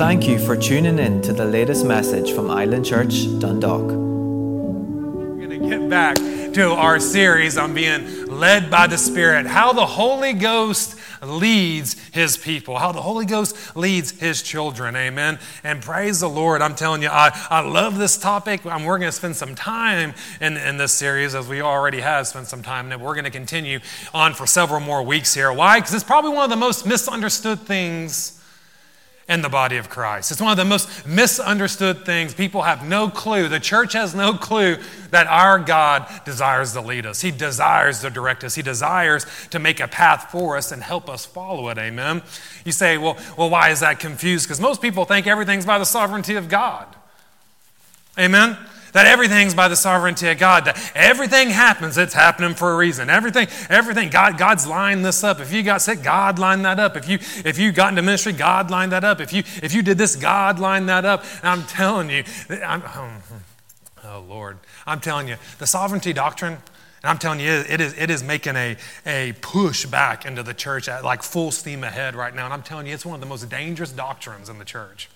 Thank you for tuning in to the latest message from Island Church, Dundalk. We're going to get back to our series on being led by the Spirit, how the Holy Ghost leads his people, how the Holy Ghost leads his children. Amen. And praise the Lord. I'm telling you, I, I love this topic. I'm, we're going to spend some time in, in this series, as we already have spent some time. And we're going to continue on for several more weeks here. Why? Because it's probably one of the most misunderstood things in the body of Christ. It's one of the most misunderstood things. People have no clue. The church has no clue that our God desires to lead us. He desires to direct us. He desires to make a path for us and help us follow it. Amen. You say, well, well why is that confused? Because most people think everything's by the sovereignty of God. Amen. That everything's by the sovereignty of God. That everything happens, it's happening for a reason. Everything, everything, God, God's lined this up. If you got sick, God lined that up. If you if you got into ministry, God lined that up. If you if you did this, God lined that up. And I'm telling you, I'm, oh, hmm. oh Lord, I'm telling you, the sovereignty doctrine. And I'm telling you, it is, it is making a, a push back into the church at like full steam ahead right now. And I'm telling you, it's one of the most dangerous doctrines in the church.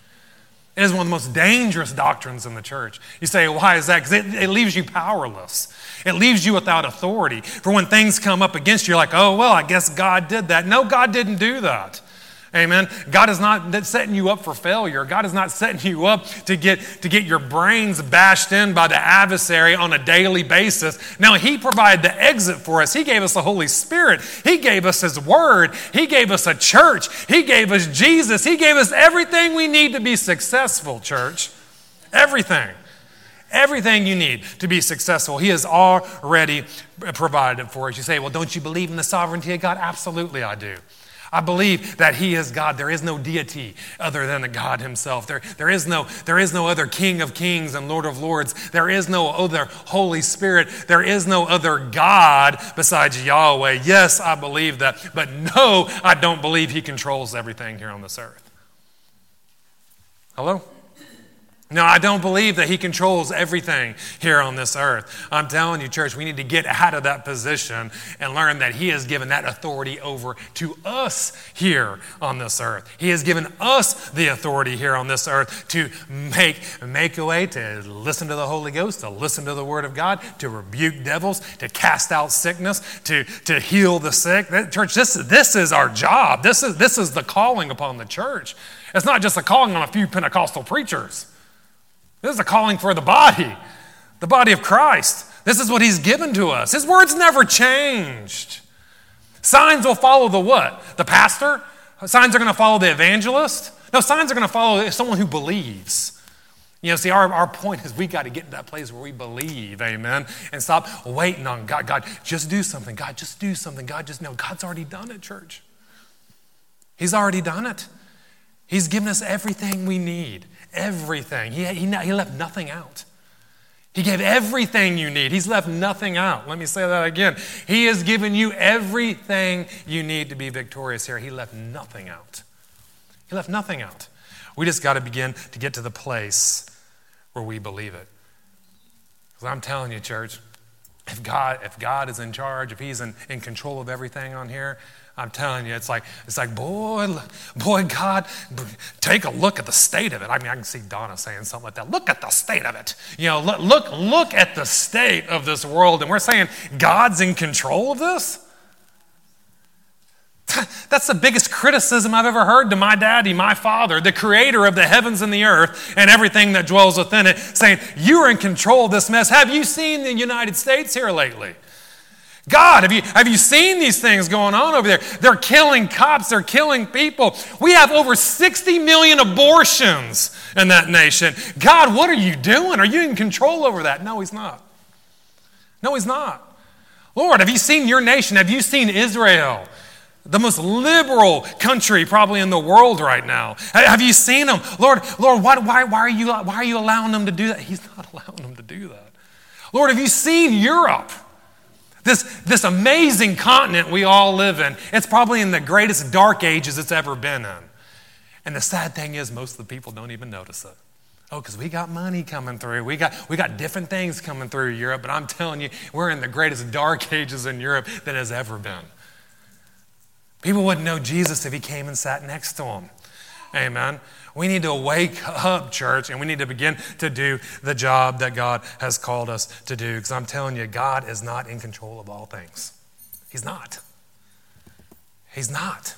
It is one of the most dangerous doctrines in the church. You say, why is that? Because it, it, leaves you powerless. It leaves you without authority. For when things come up against you, you're like, oh, well, I guess God did that. No, God didn't do that. Amen. God is not setting you up for failure. God is not setting you up to get, to get your brains bashed in by the adversary on a daily basis. Now, He provided the exit for us. He gave us the Holy Spirit. He gave us His Word. He gave us a church. He gave us Jesus. He gave us everything we need to be successful, church. Everything. Everything you need to be successful, He has already provided for us. You say, well, don't you believe in the sovereignty of God? Absolutely, I do. I believe that He is God. There is no deity other than the God Himself. There, there, is no, there is no other King of Kings and Lord of Lords. There is no other Holy Spirit. There is no other God besides Yahweh. Yes, I believe that. But no, I don't believe He controls everything here on this earth. Hello? No, I don't believe that He controls everything here on this earth. I'm telling you, church, we need to get out of that position and learn that He has given that authority over to us here on this earth. He has given us the authority here on this earth to make, make a way, to listen to the Holy Ghost, to listen to the Word of God, to rebuke devils, to cast out sickness, to, to heal the sick. Church, this, this is our job. This is, this is the calling upon the church. It's not just a calling on a few Pentecostal preachers. This is a calling for the body, the body of Christ. This is what he's given to us. His words never changed. Signs will follow the what? The pastor? Signs are going to follow the evangelist? No, signs are going to follow someone who believes. You know, see, our, our point is we got to get to that place where we believe, amen, and stop waiting on God. God, just do something. God, just do something. God, just know. God's already done it, church. He's already done it. He's given us everything we need everything. He, he, he left nothing out. He gave everything you need. He's left nothing out. Let me say that again. He has given you everything you need to be victorious here. He left nothing out. He left nothing out. We just got to begin to get to the place where we believe it. Because I'm telling you, church, if God, if God is in charge, if He's in, in control of everything on here, I'm telling you, it's like, it's like, boy, boy, God, take a look at the state of it. I mean, I can see Donna saying something like that. Look at the state of it. You know, look, look, look at the state of this world. And we're saying God's in control of this? That's the biggest criticism I've ever heard to my daddy, my father, the creator of the heavens and the earth and everything that dwells within it, saying, You're in control of this mess. Have you seen the United States here lately? God, have you, have you seen these things going on over there? They're killing cops, they're killing people. We have over 60 million abortions in that nation. God, what are you doing? Are you in control over that? No, He's not. No, He's not. Lord, have you seen your nation? Have you seen Israel? The most liberal country probably in the world right now. Have you seen them? Lord, Lord, why, why, why, are you, why are you allowing them to do that? He's not allowing them to do that. Lord, have you seen Europe? This, this amazing continent we all live in, it's probably in the greatest dark ages it's ever been in. And the sad thing is, most of the people don't even notice it. Oh, because we got money coming through. We got, we got different things coming through Europe, but I'm telling you, we're in the greatest dark ages in Europe that has ever been. People wouldn't know Jesus if he came and sat next to them. Amen. We need to wake up, church, and we need to begin to do the job that God has called us to do. Because I'm telling you, God is not in control of all things. He's not. He's not.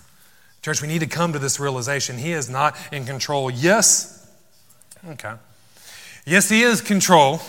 Church, we need to come to this realization. He is not in control. Yes. Okay. Yes, He is control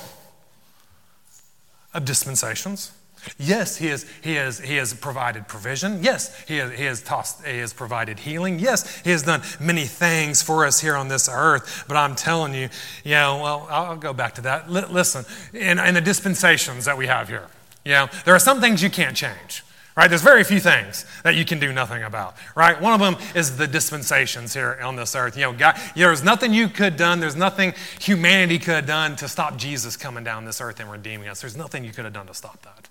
of dispensations. Yes, he has, he, has, he has provided provision. Yes, he has, he, has tossed, he has provided healing. Yes, he has done many things for us here on this earth. But I'm telling you, you know, well, I'll go back to that. L- listen, in, in the dispensations that we have here, know, there are some things you can't change. Right? There's very few things that you can do nothing about. Right? One of them is the dispensations here on this earth. You know, God, there's nothing you could done. There's nothing humanity could have done to stop Jesus coming down this earth and redeeming us. There's nothing you could have done to stop that.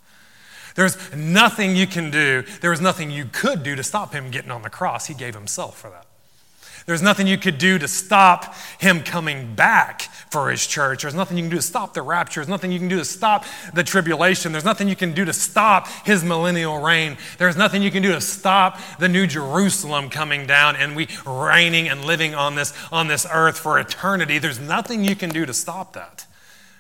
There's nothing you can do. There was nothing you could do to stop him getting on the cross. He gave himself for that. There's nothing you could do to stop him coming back for his church. There's nothing you can do to stop the rapture. There's nothing you can do to stop the tribulation. There's nothing you can do to stop his millennial reign. There's nothing you can do to stop the new Jerusalem coming down and we reigning and living on this, on this earth for eternity. There's nothing you can do to stop that.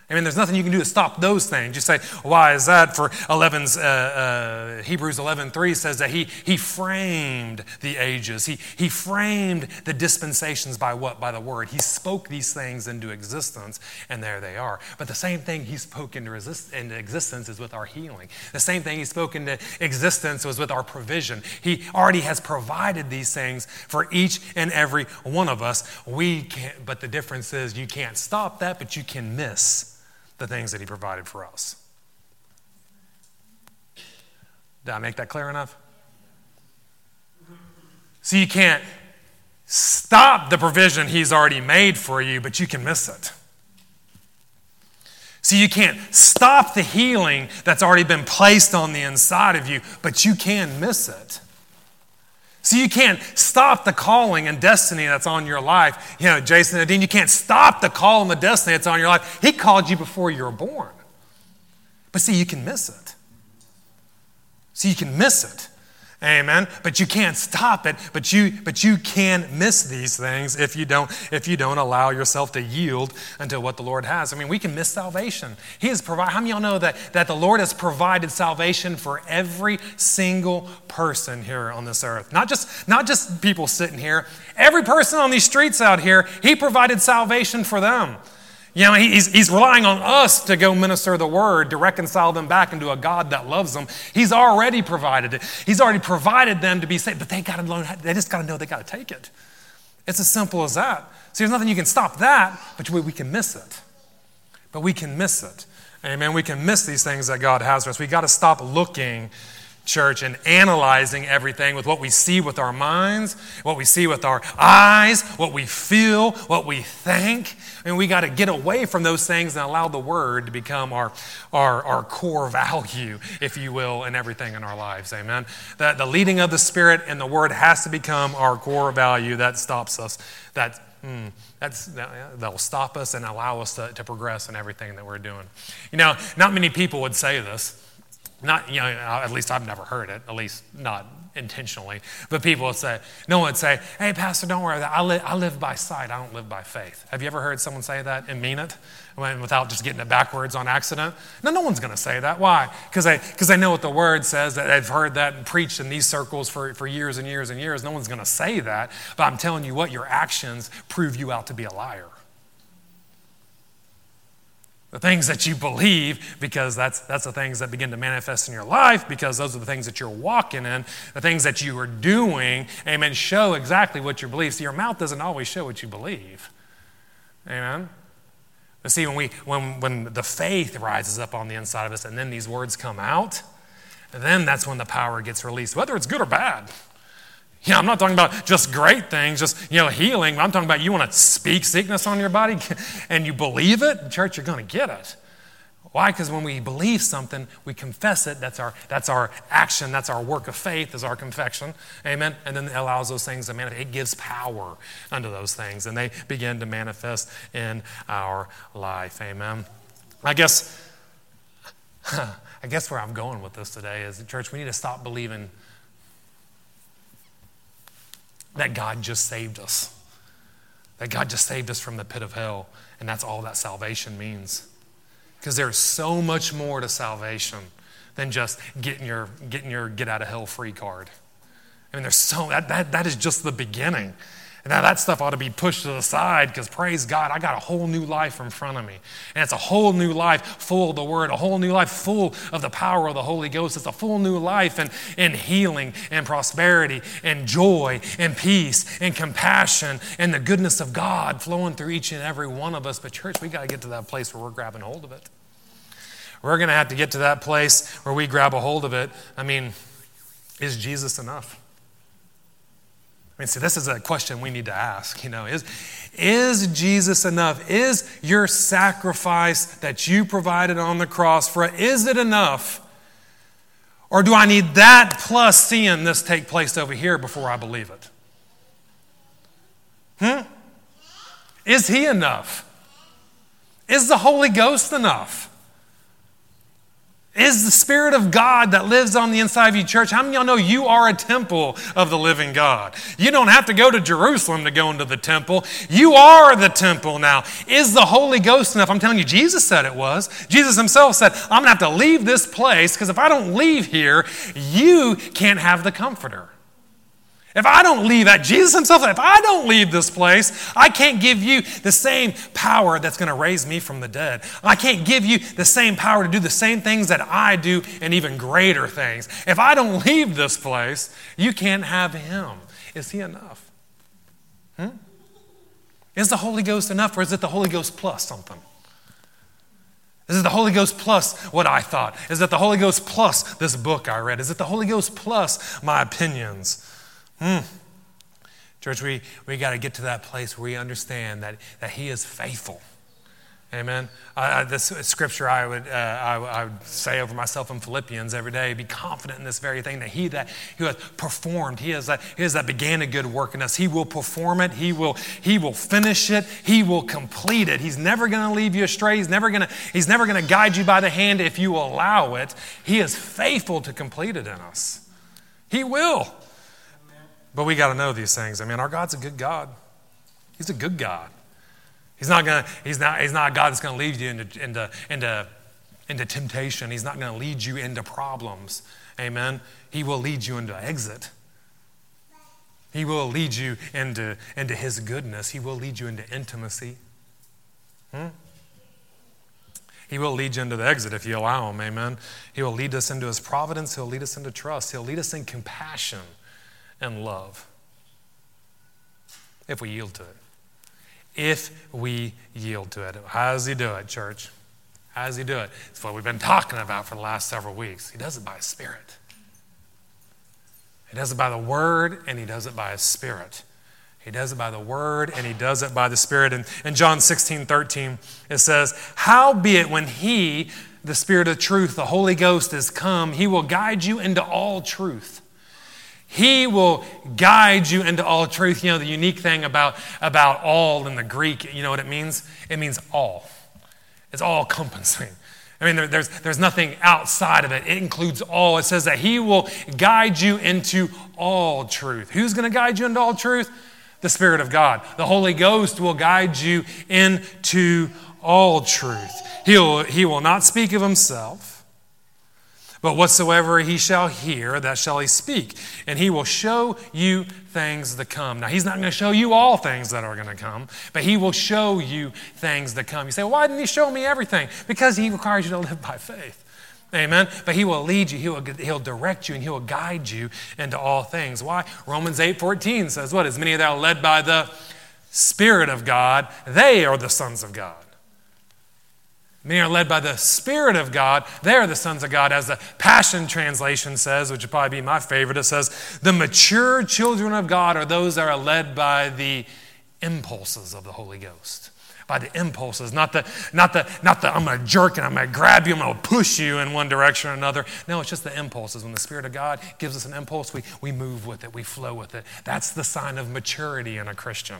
I mean, there's nothing you can do to stop those things. You say, why is that? For 11's, uh, uh, Hebrews 11.3 says that he, he framed the ages. He, he framed the dispensations by what? By the word. He spoke these things into existence, and there they are. But the same thing he spoke into, resist, into existence is with our healing. The same thing he spoke into existence was with our provision. He already has provided these things for each and every one of us. We can't, but the difference is you can't stop that, but you can miss the things that He provided for us. Did I make that clear enough? So you can't stop the provision He's already made for you, but you can miss it. So you can't stop the healing that's already been placed on the inside of you, but you can miss it. So you can't stop the calling and destiny that's on your life. You know, Jason and Dean, you can't stop the call and the destiny that's on your life. He called you before you were born. But see, you can miss it. See, you can miss it. Amen. But you can't stop it, but you but you can miss these things if you don't if you don't allow yourself to yield unto what the Lord has. I mean, we can miss salvation. He has provided how many y'all know that, that the Lord has provided salvation for every single person here on this earth? Not just not just people sitting here. Every person on these streets out here, he provided salvation for them. You know, he's, he's relying on us to go minister the word, to reconcile them back into a God that loves them. He's already provided it. He's already provided them to be saved, but they got to learn, they just got to know they got to take it. It's as simple as that. See, there's nothing you can stop that, but we, we can miss it. But we can miss it. Amen. We can miss these things that God has for us. We got to stop looking church and analyzing everything with what we see with our minds, what we see with our eyes, what we feel, what we think. Mean, we got to get away from those things and allow the Word to become our, our, our core value, if you will, in everything in our lives. Amen. That the leading of the Spirit and the Word has to become our core value. That stops us. That Mm, that's, that'll stop us and allow us to, to progress in everything that we're doing. You know, not many people would say this, not, you know, uh, at least I've never heard it, at least not intentionally. But people would say, no one would say, hey, Pastor, don't worry, that. I, li- I live by sight, I don't live by faith. Have you ever heard someone say that and mean it? I without just getting it backwards on accident? No, no one's going to say that. Why? Because they, cause they know what the word says. That They've heard that and preached in these circles for, for years and years and years. No one's going to say that. But I'm telling you what, your actions prove you out to be a liar the things that you believe, because that's, that's the things that begin to manifest in your life, because those are the things that you're walking in, the things that you are doing, amen, show exactly what you believe. See, your mouth doesn't always show what you believe. Amen. But see, when, we, when, when the faith rises up on the inside of us and then these words come out, then that's when the power gets released, whether it's good or bad. You know, I'm not talking about just great things, just, you know, healing. I'm talking about you want to speak sickness on your body and you believe it, church, you're going to get it. Why? Because when we believe something, we confess it. That's our, that's our action. That's our work of faith, is our confession. Amen. And then it allows those things to manifest. It gives power unto those things, and they begin to manifest in our life. Amen. I guess, I guess where I'm going with this today is, church, we need to stop believing that God just saved us. That God just saved us from the pit of hell, and that's all that salvation means. Because there's so much more to salvation than just getting your, getting your get out of hell free card. I mean, there's so, that, that, that is just the beginning. And now that stuff ought to be pushed to the side because praise God, I got a whole new life in front of me. And it's a whole new life full of the Word, a whole new life full of the power of the Holy Ghost. It's a full new life in, in healing and prosperity and joy and peace and compassion and the goodness of God flowing through each and every one of us. But, church, we got to get to that place where we're grabbing hold of it. We're going to have to get to that place where we grab a hold of it. I mean, is Jesus enough? I mean, see, this is a question we need to ask. You know, is, is Jesus enough? Is your sacrifice that you provided on the cross for it, is it enough? Or do I need that plus seeing this take place over here before I believe it? Hmm? Is he enough? Is the Holy Ghost enough? Is the Spirit of God that lives on the inside of you, church. How many of y'all know you are a temple of the living God? You don't have to go to Jerusalem to go into the temple. You are the temple now. Is the Holy Ghost enough? I'm telling you, Jesus said it was. Jesus himself said, I'm going to have to leave this place because if I don't leave here, you can't have the Comforter. If I don't leave that, Jesus himself said, if I don't leave this place, I can't give you the same power that's going to raise me from the dead. I can't give you the same power to do the same things that I do and even greater things. If I don't leave this place, you can't have him. Is he enough? Hmm? Is the Holy Ghost enough or is it the Holy Ghost plus something? Is it the Holy Ghost plus what I thought? Is it the Holy Ghost plus this book I read? Is it the Holy Ghost plus my opinions? Hmm. Church, we, we got to get to that place where we understand that, that He is faithful. Amen. Uh, this scripture I would, uh, I, I, would say over myself in Philippians every day be confident in this very thing that He that who has performed, He is that, he is that began a good work in us. He will perform it, He will, he will finish it, He will complete it. He's never going to leave you astray. He's never going He's never going to guide you by the hand if you allow it. He is faithful to complete it in us. He will. But we got to know these things. I mean, our God's a good God. He's a good God. He's not gonna, he's not, he's not a God that's gonna lead you into, into, into, into temptation. He's not gonna lead you into problems. Amen. He will lead you into exit. He will lead you into, into his goodness. He will lead you into intimacy. Hmm? He will lead you into the exit if you allow him. Amen. He will lead us into his providence. He'll lead us into trust. He'll lead us in compassion and love if we yield to it. If we yield to it. How does he do it, church? How does he do it? It's what we've been talking about for the last several weeks. He does it by his spirit. He does it by the word and he does it by his spirit. He does it by the word and he does it by the spirit. And in John 16, 13, it says, Howbeit when he, the spirit of truth, the Holy Ghost, is come, he will guide you into all truth. He will guide you into all truth. You know, the unique thing about, about all in the Greek, you know what it means? It means all. It's all encompassing. I mean, there, there's, there's nothing outside of it. It includes all. It says that He will guide you into all truth. Who's going to guide you into all truth? The Spirit of God. The Holy Ghost will guide you into all truth. He'll, he will not speak of Himself. But whatsoever he shall hear, that shall he speak. And he will show you things to come. Now, he's not going to show you all things that are going to come, but he will show you things that come. You say, why didn't he show me everything? Because he requires you to live by faith. Amen. But he will lead you, he will, he'll direct you, and he will guide you into all things. Why? Romans 8 14 says, What? As many that are led by the Spirit of God, they are the sons of God. Many are led by the Spirit of God. They are the sons of God, as the Passion Translation says, which would probably be my favorite. It says, The mature children of God are those that are led by the impulses of the Holy Ghost. By the impulses, not the, not the, not the I'm to jerk and I'm to grab you, I'm to push you in one direction or another. No, it's just the impulses. When the Spirit of God gives us an impulse, we, we move with it, we flow with it. That's the sign of maturity in a Christian.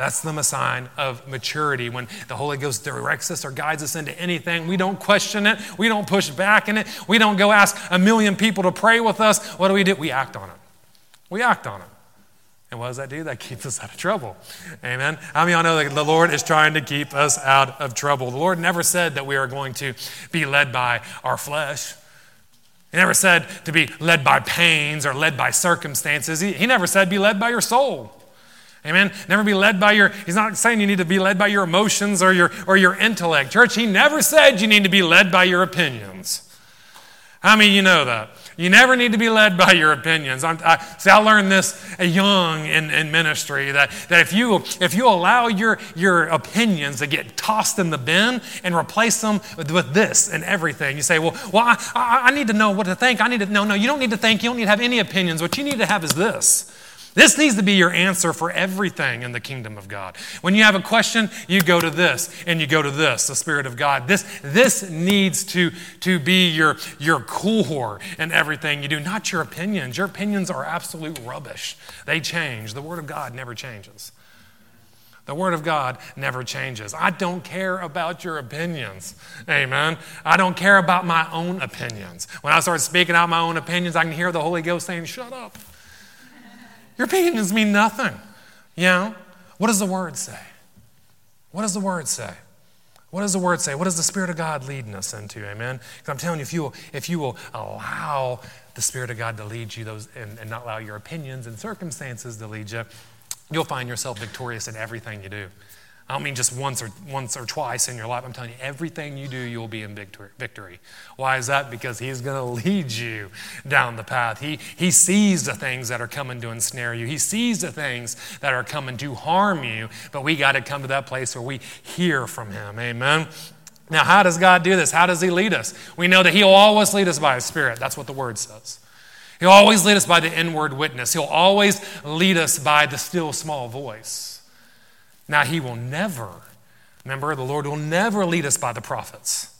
That's the sign of maturity. When the Holy Ghost directs us or guides us into anything, we don't question it. We don't push back in it. We don't go ask a million people to pray with us. What do we do? We act on it. We act on it. And what does that do? That keeps us out of trouble. Amen. How many of y'all know that the Lord is trying to keep us out of trouble? The Lord never said that we are going to be led by our flesh. He never said to be led by pains or led by circumstances. He, he never said be led by your soul. Amen. Never be led by your, he's not saying you need to be led by your emotions or your, or your intellect. Church, he never said you need to be led by your opinions. How many you know that? You never need to be led by your opinions. I'm, I, see, I learned this young in, in ministry that, that if, you, if you allow your, your opinions to get tossed in the bin and replace them with, with this and everything, you say, well, well I, I, I need to know what to think. I need to, no, no, you don't need to think. You don't need to have any opinions. What you need to have is this. This needs to be your answer for everything in the kingdom of God. When you have a question, you go to this and you go to this, the Spirit of God. This, this needs to, to be your, your core in everything you do, not your opinions. Your opinions are absolute rubbish, they change. The Word of God never changes. The Word of God never changes. I don't care about your opinions. Amen. I don't care about my own opinions. When I start speaking out my own opinions, I can hear the Holy Ghost saying, Shut up. Your opinions mean nothing. You know? What does the Word say? What does the Word say? What does the Word say? What is the Spirit of God leading us into? Amen? Because I'm telling you, if you will, if you will allow the Spirit of God to lead you those, and, and not allow your opinions and circumstances to lead you, you'll find yourself victorious in everything you do. I don't mean just once or once or twice in your life. I'm telling you, everything you do, you'll be in victory. Why is that? Because He's going to lead you down the path. He, he sees the things that are coming to ensnare you. He sees the things that are coming to harm you. But we got to come to that place where we hear from Him. Amen. Now, how does God do this? How does He lead us? We know that He'll always lead us by His Spirit. That's what the Word says. He'll always lead us by the inward witness. He'll always lead us by the still small voice. Now, He will never, remember, the Lord will never lead us by the prophets.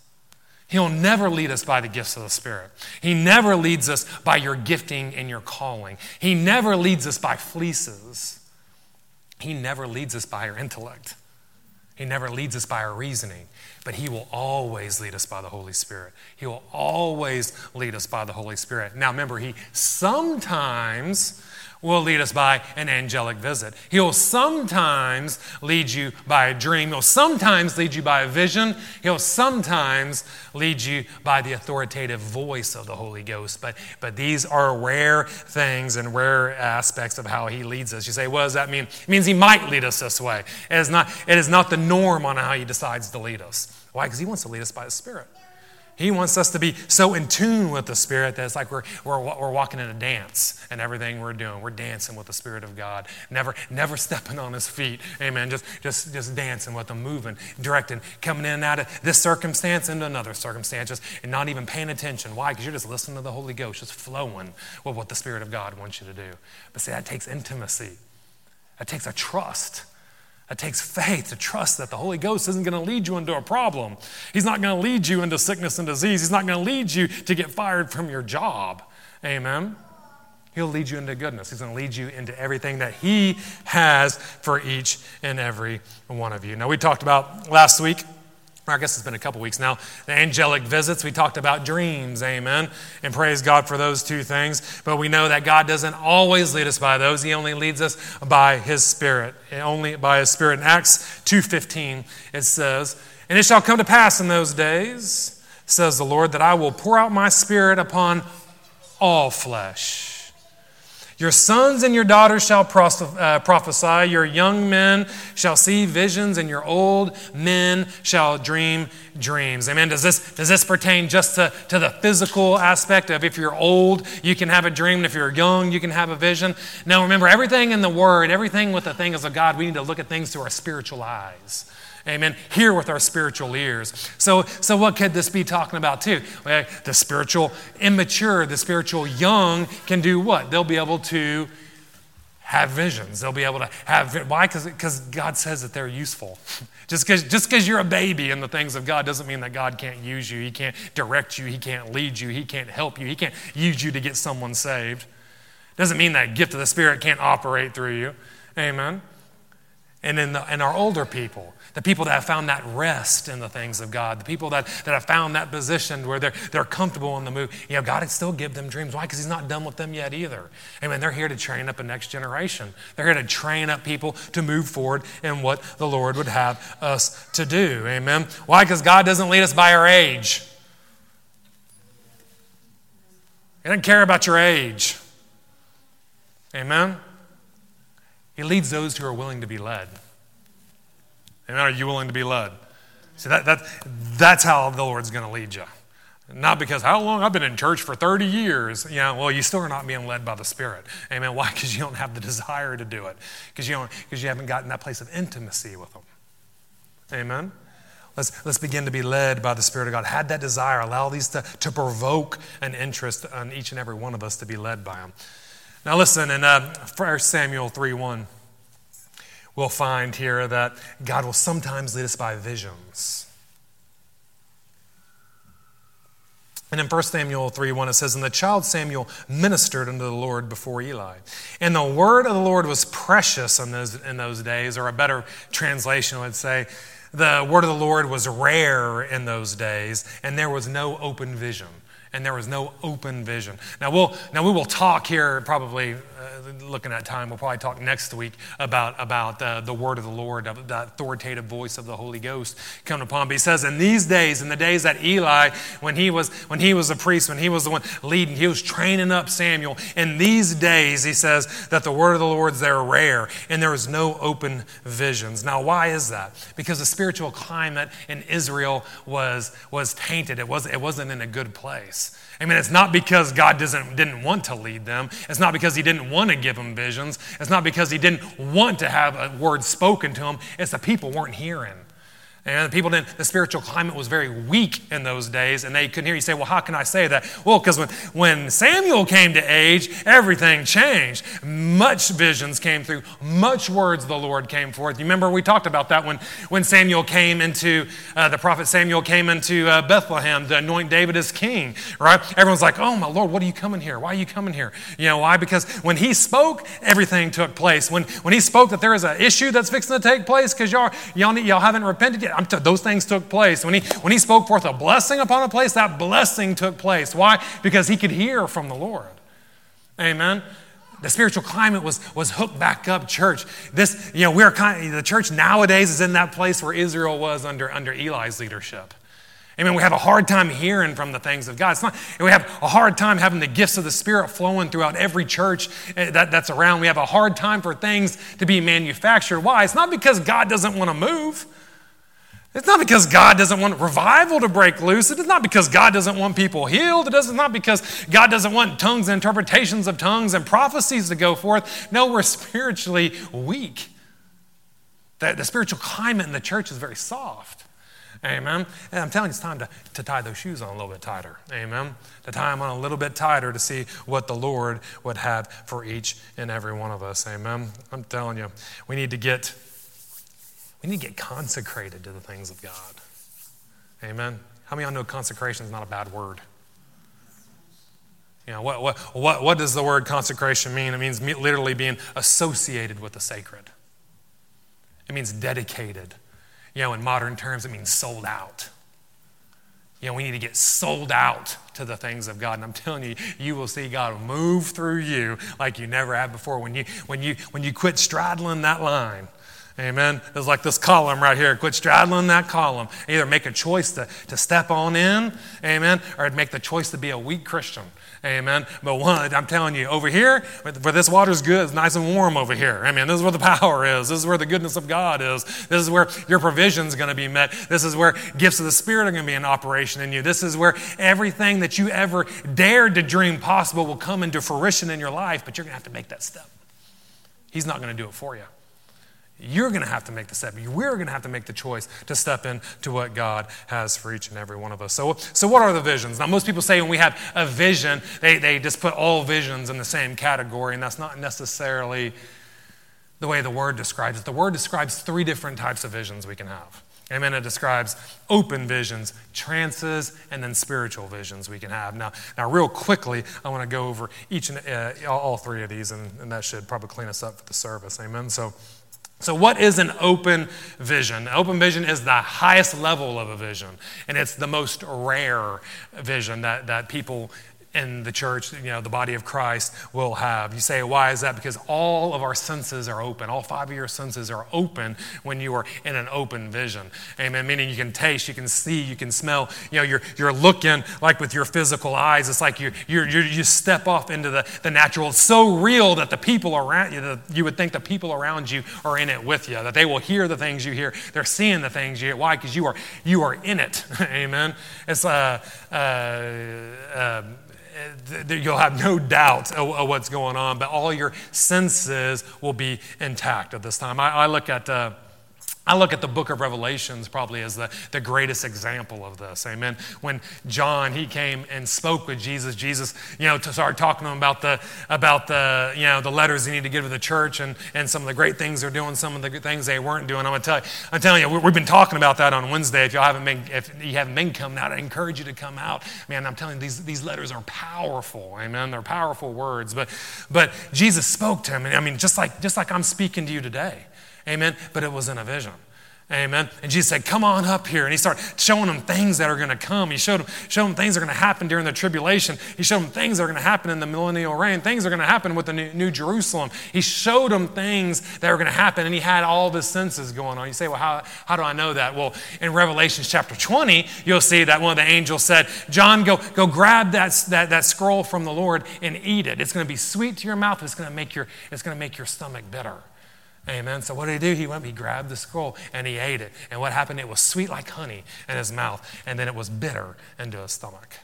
He'll never lead us by the gifts of the Spirit. He never leads us by your gifting and your calling. He never leads us by fleeces. He never leads us by our intellect. He never leads us by our reasoning. But He will always lead us by the Holy Spirit. He will always lead us by the Holy Spirit. Now, remember, He sometimes will lead us by an angelic visit. He'll sometimes lead you by a dream. He'll sometimes lead you by a vision. He'll sometimes lead you by the authoritative voice of the Holy Ghost. But, but these are rare things and rare aspects of how He leads us. You say, what does that mean? It means He might lead us this way. It is not, it is not the norm on how He decides to lead us. Why? Because He wants to lead us by the Spirit. He wants us to be so in tune with the Spirit that it's like we're, we're, we're walking in a dance and everything we're doing. We're dancing with the Spirit of God. Never, never stepping on His feet. Amen. Just, just, just dancing with Him, moving, directing, coming in and out of this circumstance into another circumstance, just, and not even paying attention. Why? Because you're just listening to the Holy Ghost, just flowing with what the Spirit of God wants you to do. But see, that takes intimacy. That takes a trust. It takes faith to trust that the Holy Ghost isn't going to lead you into a problem. He's not going to lead you into sickness and disease. He's not going to lead you to get fired from your job. Amen. He'll lead you into goodness. He's going to lead you into everything that He has for each and every one of you. Now, we talked about last week I guess it's been a couple weeks now. The angelic visits, we talked about dreams, amen. And praise God for those two things. But we know that God doesn't always lead us by those. He only leads us by his spirit. Only by his spirit. In Acts 2:15, it says, And it shall come to pass in those days, says the Lord, that I will pour out my spirit upon all flesh. Your sons and your daughters shall uh, prophesy, your young men shall see visions, and your old men shall dream dreams. Amen. Does this, does this pertain just to, to the physical aspect of if you're old, you can have a dream, and if you're young, you can have a vision? No, remember, everything in the Word, everything with the things of God, we need to look at things through our spiritual eyes. Amen. Hear with our spiritual ears. So, so what could this be talking about too? Well, the spiritual immature, the spiritual young can do what? They'll be able to have visions. They'll be able to have why? Because God says that they're useful. just because just because you're a baby in the things of God doesn't mean that God can't use you. He can't direct you. He can't lead you. He can't help you. He can't use you to get someone saved. Doesn't mean that gift of the Spirit can't operate through you. Amen. And in, the, in our older people, the people that have found that rest in the things of God, the people that, that have found that position where they're, they're comfortable in the move, you know, God would still give them dreams. Why? Because He's not done with them yet either. Amen. They're here to train up a next generation. They're here to train up people to move forward in what the Lord would have us to do. Amen. Why? Because God doesn't lead us by our age. He doesn't care about your age. Amen. He leads those who are willing to be led. And are you willing to be led? See, that, that, that's how the Lord's going to lead you. Not because how long I've been in church for 30 years. Know, well, you still are not being led by the Spirit. Amen. Why? Because you don't have the desire to do it. Because you don't because you haven't gotten that place of intimacy with them. Amen. Let's, let's begin to be led by the Spirit of God. Had that desire, allow these to, to provoke an interest on each and every one of us to be led by them. Now, listen, in uh, 1 Samuel 3 1, we'll find here that God will sometimes lead us by visions. And in 1 Samuel 3 1, it says, And the child Samuel ministered unto the Lord before Eli. And the word of the Lord was precious in those, in those days, or a better translation would say, the word of the Lord was rare in those days, and there was no open vision and there was no open vision. Now we'll now we will talk here probably uh, looking at time. We'll probably talk next week about about uh, the word of the Lord, the authoritative voice of the Holy Ghost coming upon. But he says, in these days, in the days that Eli, when he was when he was a priest, when he was the one leading, he was training up Samuel. In these days, he says that the word of the Lord's there rare, and there was no open visions. Now, why is that? Because the spiritual climate in Israel was was tainted. It was it wasn't in a good place. I mean, it's not because God doesn't, didn't want to lead them. It's not because He didn't want to give them visions. It's not because He didn't want to have a word spoken to them. It's the people weren't hearing. And the people didn't, the spiritual climate was very weak in those days, and they couldn't hear you say, Well, how can I say that? Well, because when, when Samuel came to age, everything changed. Much visions came through, much words the Lord came forth. You remember we talked about that when, when Samuel came into, uh, the prophet Samuel came into uh, Bethlehem to anoint David as king, right? Everyone's like, Oh, my Lord, what are you coming here? Why are you coming here? You know, why? Because when he spoke, everything took place. When, when he spoke that there is an issue that's fixing to take place because y'all, y'all, y'all haven't repented yet, t- those things took place. When he, when he spoke forth a blessing upon a place, that blessing took place. Why? Because he could hear from the Lord. Amen. The spiritual climate was, was hooked back up, church. This, you know, we're kind of, the church nowadays is in that place where Israel was under, under Eli's leadership. Amen. We have a hard time hearing from the things of God. It's not, we have a hard time having the gifts of the Spirit flowing throughout every church eh, that, that's around. We have a hard time for things to be manufactured. Why? It's not because God doesn't want to move. It's not because God doesn't want revival to break loose. It is not because God doesn't want people healed. It is not because God doesn't want tongues and interpretations of tongues and prophecies to go forth. No, we're spiritually weak. The, the spiritual climate in the church is very soft. Amen. And I'm telling you, it's time to, to tie those shoes on a little bit tighter. Amen. To tie them on a little bit tighter to see what the Lord would have for each and every one of us. Amen. I'm telling you, we need to get we need to get consecrated to the things of God. Amen. How many of y'all know consecration is not a bad word? You know, what, what, what, what does the word consecration mean? It means literally being associated with the sacred. It means dedicated. You know, in modern terms, it means sold out. You know, we need to get sold out to the things of God. And I'm telling you, you will see God move through you like you never have before. When you, when you, when you quit straddling that line Amen. It's like this column right here. Quit straddling that column. Either make a choice to, to step on in, amen, or make the choice to be a weak Christian. Amen. But one, I'm telling you, over here, where this water's good, it's nice and warm over here. I mean, this is where the power is. This is where the goodness of God is. This is where your provision is going to be met. This is where gifts of the Spirit are going to be in operation in you. This is where everything that you ever dared to dream possible will come into fruition in your life, but you're going to have to make that step. He's not going to do it for you. You're going to have to make the step. We're going to have to make the choice to step into what God has for each and every one of us. So, so what are the visions? Now, most people say when we have a vision, they, they just put all visions in the same category, and that's not necessarily the way the word describes it. The word describes three different types of visions we can have. Amen. It describes open visions, trances, and then spiritual visions we can have. Now, now real quickly, I want to go over each and uh, all three of these, and, and that should probably clean us up for the service. Amen. So, So, what is an open vision? Open vision is the highest level of a vision, and it's the most rare vision that, that people in the church, you know, the body of Christ will have. You say, why is that? Because all of our senses are open. All five of your senses are open when you are in an open vision. Amen. Meaning you can taste, you can see, you can smell. You know, you're, you're looking like with your physical eyes. It's like you you you step off into the, the natural. It's so real that the people around you, the, you would think the people around you are in it with you, that they will hear the things you hear. They're seeing the things you hear. Why? Because you are, you are in it. Amen. It's, uh, uh, uh, you'll have no doubt of, what's going on, but all your senses will be intact at this time. I, look at. Uh, I look at the book of Revelations probably as the, the greatest example of this. Amen. When John, he came and spoke with Jesus, Jesus, you know, to start talking to him about the, about the, you know, the letters he needed to give to the church and, and some of the great things they're doing, some of the good things they weren't doing. I'm going to tell you, I'm telling you, we've been talking about that on Wednesday. If you haven't been, if you haven't been coming out, I encourage you to come out. Man, I'm telling you, these, these letters are powerful. Amen. They're powerful words. But, but Jesus spoke to him. And I mean, just like, just like I'm speaking to you today. Amen. But it was in a vision. Amen. And Jesus said, Come on up here. And he started showing them things that are going to come. He showed them, showed them things that are going to happen during the tribulation. He showed them things that are going to happen in the millennial reign. Things are going to happen with the new, new Jerusalem. He showed them things that are going to happen. And he had all the senses going on. You say, Well, how, how do I know that? Well, in Revelation chapter 20, you'll see that one of the angels said, John, go, go grab that, that, that scroll from the Lord and eat it. It's going to be sweet to your mouth. It's going to make your, it's going to make your stomach bitter. Amen. So what did he do? He went, he grabbed the scroll and he ate it. And what happened? It was sweet like honey in his mouth, and then it was bitter into his stomach.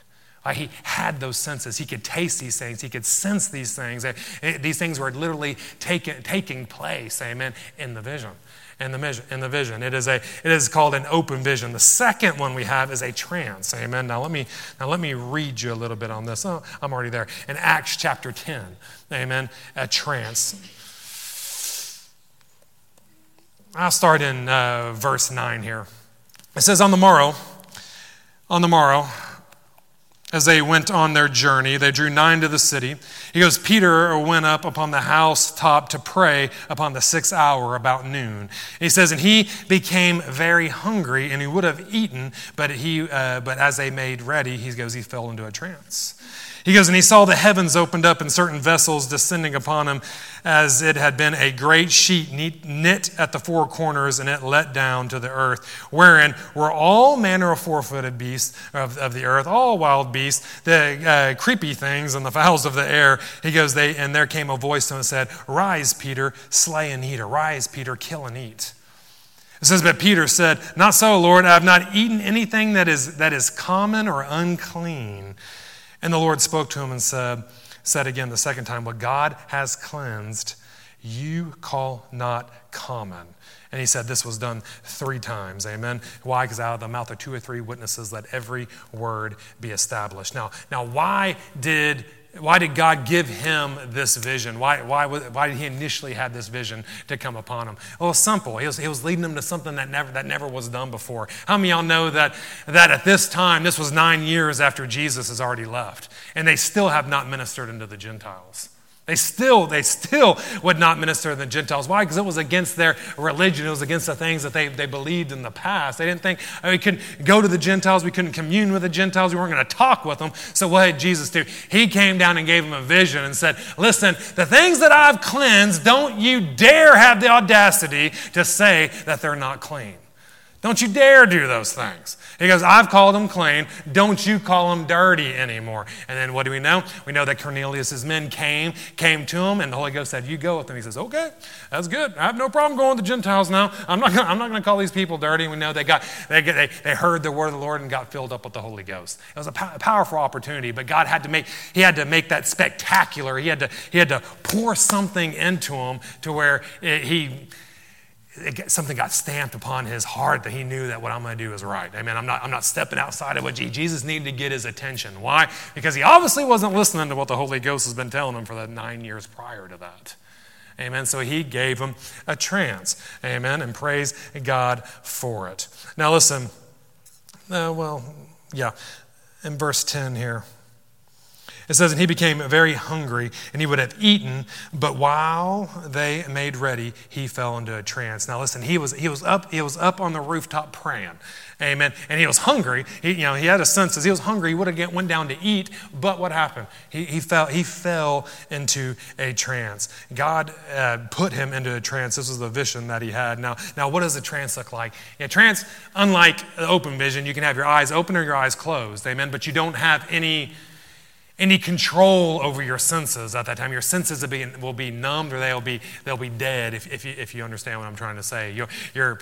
Like he had those senses. He could taste these things. He could sense these things. These things were literally taking, place, amen, in the vision. In the, vision, in the vision. It is, a, it is called an open vision. The second one we have is a trance. Amen. Now let me, now let me read you a little bit on this. Oh, I'm already there. In Acts chapter 10. Amen. A trance. I'll start in uh, verse 9 here. It says, On the morrow, on the morrow, as they went on their journey, they drew nigh to the city. He goes, Peter went up upon the housetop to pray upon the sixth hour about noon. He says, and he became very hungry, and he would have eaten, but he, uh, but as they made ready, he goes, he fell into a trance. He goes, and he saw the heavens opened up and certain vessels descending upon him, as it had been a great sheet knit at the four corners, and it let down to the earth, wherein were all manner of four footed beasts of, of the earth, all wild beasts, the uh, creepy things, and the fowls of the air. He goes, they, and there came a voice to him and said, Rise, Peter, slay and eat. Arise, Peter, kill and eat. It says, But Peter said, Not so, Lord, I have not eaten anything that is, that is common or unclean. And the Lord spoke to him and said, said again the second time, What God has cleansed, you call not common. And he said this was done three times. Amen. Why? Because out of the mouth of two or three witnesses, let every word be established. Now, now why did why did God give him this vision? Why, why, why did he initially have this vision to come upon him? Well, simple. He was, he was leading them to something that never, that never was done before. How many of y'all know that, that at this time, this was nine years after Jesus has already left, and they still have not ministered unto the Gentiles? They still, they still would not minister to the Gentiles. Why? Because it was against their religion. It was against the things that they, they believed in the past. They didn't think oh, we could go to the Gentiles. We couldn't commune with the Gentiles. We weren't going to talk with them. So what did Jesus do? He came down and gave them a vision and said, listen, the things that I've cleansed, don't you dare have the audacity to say that they're not clean. Don't you dare do those things. He goes, I've called them clean. Don't you call them dirty anymore. And then what do we know? We know that Cornelius' men came, came to him, and the Holy Ghost said, You go with them. He says, Okay, that's good. I have no problem going with the Gentiles now. I'm not gonna, I'm not going to call these people dirty. We know they got they, they, they heard the word of the Lord and got filled up with the Holy Ghost. It was a, po- a powerful opportunity, but God had to make he had to make that spectacular. He had to he had to pour something into them to where it, he it, something got stamped upon his heart that he knew that what I'm going to do is right. Amen. I'm not, I'm not stepping outside of what Jesus needed to get his attention. Why? Because he obviously wasn't listening to what the Holy Ghost has been telling him for the nine years prior to that. Amen. So he gave him a trance. Amen. And praise God for it. Now listen. Uh, well, yeah. In verse 10 here. It says, and he became very hungry, and he would have eaten, but while they made ready, he fell into a trance. Now listen, he was he was up he was up on the rooftop praying, amen. And he was hungry. He you know he had a senses. He was hungry. He would have went down to eat, but what happened? He, he fell he fell into a trance. God uh, put him into a trance. This was the vision that he had. Now now what does a trance look like? A trance, unlike open vision, you can have your eyes open or your eyes closed, amen. But you don't have any any control over your senses at that time. Your senses will be, will be numbed or they'll be, they'll be dead, if, if, you, if you understand what I'm trying to say. You're, you're,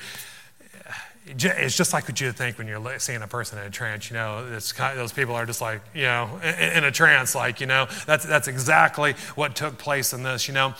it's just like what you think when you're seeing a person in a trance. You know, kind of, those people are just like, you know, in, in a trance, like, you know, that's, that's exactly what took place in this, you know.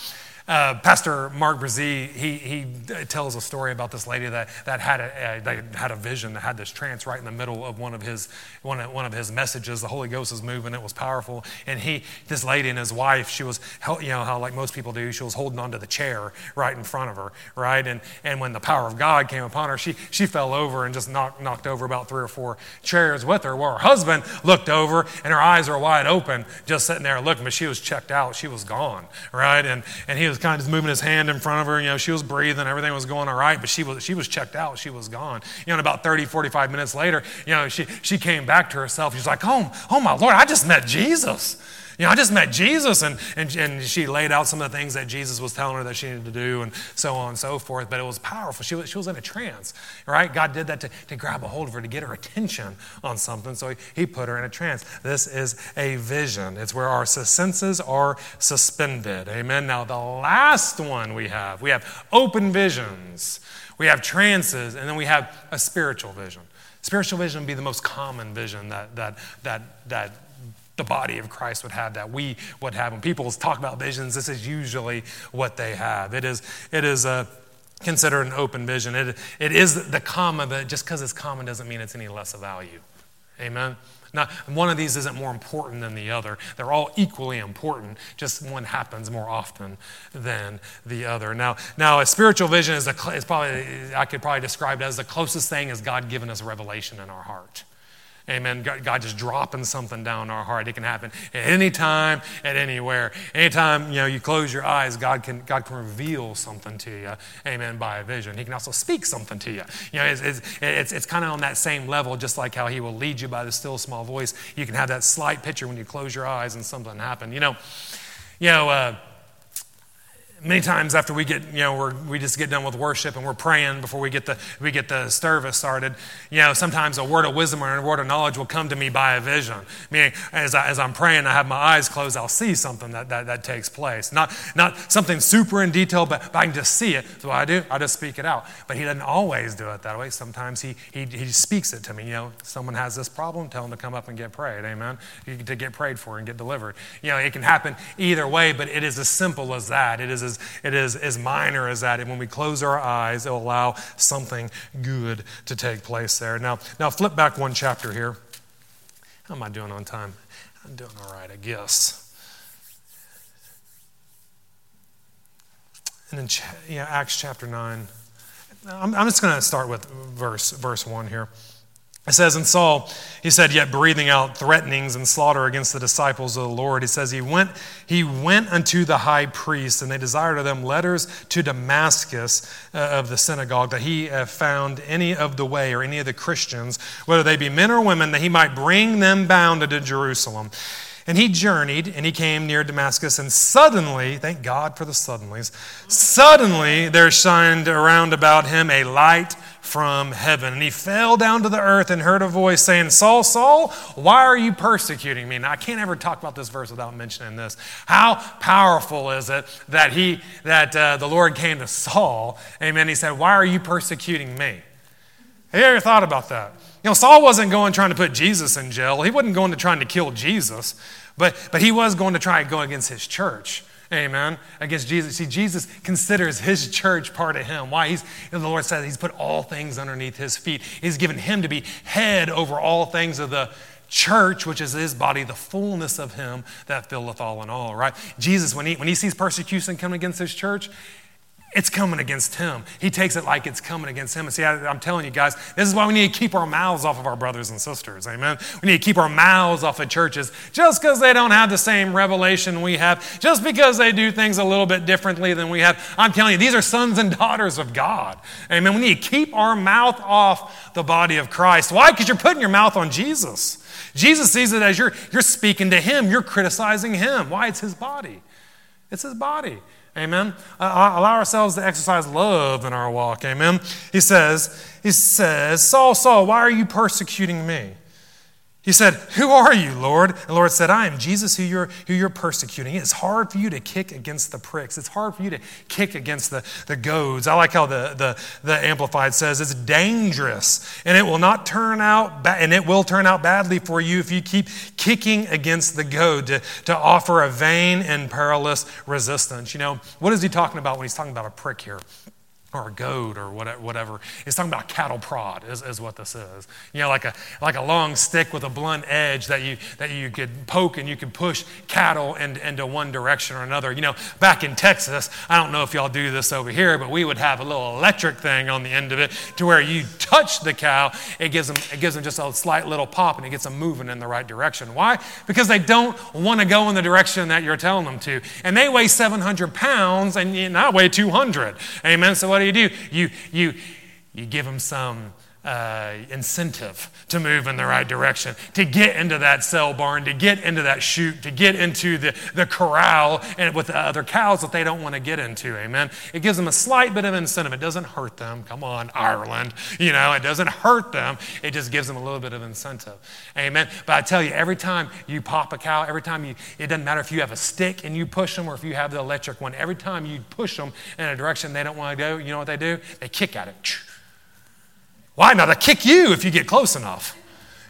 Uh, Pastor Mark Brazee, he, he tells a story about this lady that, that had, a, that had a vision, that had this trance right in the middle of one of his, one of, one of his messages. The Holy Ghost was moving, it was powerful. And he, this lady and his wife, she was, you know, how like most people do, she was holding onto the chair right in front of her, right? And, and when the power of God came upon her, she, she fell over and just knocked, knocked over about three or four chairs with her. Well, her husband looked over and her eyes were wide open, just sitting there looking, but she was checked out. She was gone, right? And, and he was was kind of just moving his hand in front of her. You know, she was breathing, everything was going all right, but she was, she was checked out. She was gone. You know, and about 30, 45 minutes later, you know, she, she came back to herself. She's like, oh, oh my Lord, I just met Jesus. You know, I just met Jesus, and, and, and she laid out some of the things that Jesus was telling her that she needed to do, and so on and so forth. But it was powerful. She was, she was in a trance, right? God did that to, to grab a hold of her, to get her attention on something. So he, he put her in a trance. This is a vision, it's where our senses are suspended. Amen. Now, the last one we have, we have open visions, we have trances, and then we have a spiritual vision. Spiritual vision would be the most common vision that, that, that, that the body of Christ would have, that we would have. When people talk about visions, this is usually what they have. It is, it is a, considered an open vision. It, it is the common, but just because it's common doesn't mean it's any less of value. Amen? Now, one of these isn't more important than the other. They're all equally important. Just one happens more often than the other. Now, now a spiritual vision is, a, is probably, I could probably describe it as the closest thing as God giving us revelation in our heart. Amen. God just dropping something down our heart. It can happen at any time, at anywhere. Anytime you know you close your eyes, God can God can reveal something to you. Amen. By a vision, He can also speak something to you. You know, it's it's, it's, it's kind of on that same level, just like how He will lead you by the still small voice. You can have that slight picture when you close your eyes and something happen. You know, you know. Uh, many times after we get you know we just get done with worship and we're praying before we get the we get the service started you know sometimes a word of wisdom or a word of knowledge will come to me by a vision. Meaning as, I, as i'm praying i have my eyes closed i'll see something that, that, that takes place. Not not something super in detail but, but i can just see it. So i do i just speak it out. But he doesn't always do it that way. Sometimes he, he he speaks it to me. You know someone has this problem tell them to come up and get prayed. Amen? To get prayed for and get delivered. You know it can happen either way but it is as simple as that. It is it is as minor as that. And when we close our eyes, it will allow something good to take place there. Now, now flip back one chapter here. How am I doing on time? I'm doing all right, I guess. And then yeah, Acts chapter 9. I'm, I'm just going to start with verse, verse 1 here. It says, And Saul, he said, yet breathing out threatenings and slaughter against the disciples of the Lord, he says, He went, he went unto the high priest, and they desired of them letters to Damascus uh, of the synagogue, that he uh, found any of the way or any of the Christians, whether they be men or women, that he might bring them bound into Jerusalem. And he journeyed and he came near Damascus, and suddenly, thank God for the suddenlies, suddenly there shined around about him a light from heaven. And he fell down to the earth and heard a voice saying, Saul, Saul, why are you persecuting me? Now, I can't ever talk about this verse without mentioning this. How powerful is it that, he, that uh, the Lord came to Saul, amen, he said, Why are you persecuting me? Have you ever thought about that? You know, Saul wasn't going trying to put Jesus in jail. He wasn't going to trying to kill Jesus, but, but he was going to try and go against his church. Amen. Against Jesus. See, Jesus considers his church part of him. Why? He's, the Lord says he's put all things underneath his feet. He's given him to be head over all things of the church, which is his body, the fullness of him that filleth all in all, right? Jesus, when he, when he sees persecution coming against his church, it's coming against him. He takes it like it's coming against him. And see, I, am telling you guys, this is why we need to keep our mouths off of our brothers and sisters. Amen. We need to keep our mouths off of churches just because they don't have the same revelation we have, just because they do things a little bit differently than we have. I'm telling you, these are sons and daughters of God. Amen. We need to keep our mouth off the body of Christ. Why? Because you're putting your mouth on Jesus. Jesus sees it as you're, you're speaking to him, you're criticizing him. Why? It's his body. It's his body. Amen. Uh, uh, allow ourselves to exercise love in our walk. Amen. He says, he says, Saul, Saul, why are you persecuting me? He said, Who are you, Lord? And the Lord said, I am Jesus who you're, who you're persecuting. It's hard for you to kick against the pricks. It's hard for you to kick against the, the goads. I like how the, the, the Amplified says it's dangerous and it will not turn out, ba- and it will turn out badly for you if you keep kicking against the goad to, to offer a vain and perilous resistance. You know, what is he talking about when he's talking about a prick here? Or a goat or whatever. It's talking about cattle prod is, is what this is. You know, like a, like a long stick with a blunt edge that you, that you could poke and you could push cattle in, into one direction or another. You know, back in Texas, I don't know if y'all do this over here, but we would have a little electric thing on the end of it to where you touch the cow, it gives them, it gives them just a slight little pop and it gets them moving in the right direction. Why? Because they don't want to go in the direction that you're telling them to. And they weigh 700 pounds and I weigh 200. Amen. So what do you do? You, you, you give them some uh, incentive to move in the right direction, to get into that cell barn, to get into that chute, to get into the, the corral and with the other cows that they don't want to get into. Amen. It gives them a slight bit of incentive. It doesn't hurt them. Come on, Ireland. You know, it doesn't hurt them. It just gives them a little bit of incentive. Amen. But I tell you, every time you pop a cow, every time you, it doesn't matter if you have a stick and you push them or if you have the electric one, every time you push them in a direction they don't want to go, you know what they do? They kick at it why? Now, they kick you if you get close enough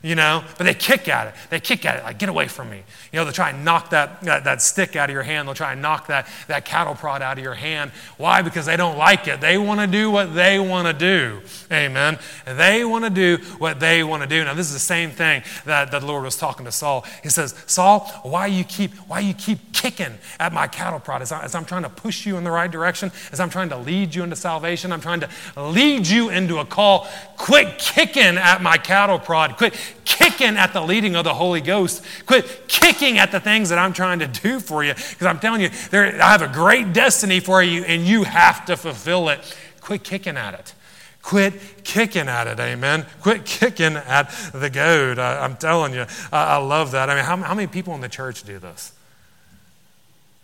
you know, but they kick at it. They kick at it, like, get away from me. You know, they'll try and knock that, that, that, stick out of your hand. They'll try and knock that, that cattle prod out of your hand. Why? Because they don't like it. They want to do what they want to do. Amen. They want to do what they want to do. Now, this is the same thing that, that the Lord was talking to Saul. He says, Saul, why you keep, why you keep kicking at my cattle prod as, I, as I'm trying to push you in the right direction, as I'm trying to lead you into salvation, I'm trying to lead you into a call. Quit kicking at my cattle prod. Quit kicking at the leading of the Holy Ghost. Quit kicking at the things that I'm trying to do for you. Because I'm telling you, there, I have a great destiny for you, and you have to fulfill it. Quit kicking at it. Quit kicking at it, amen. Quit kicking at the goad. I, am telling you, I, I, love that. I mean, how, how many people in the church do this?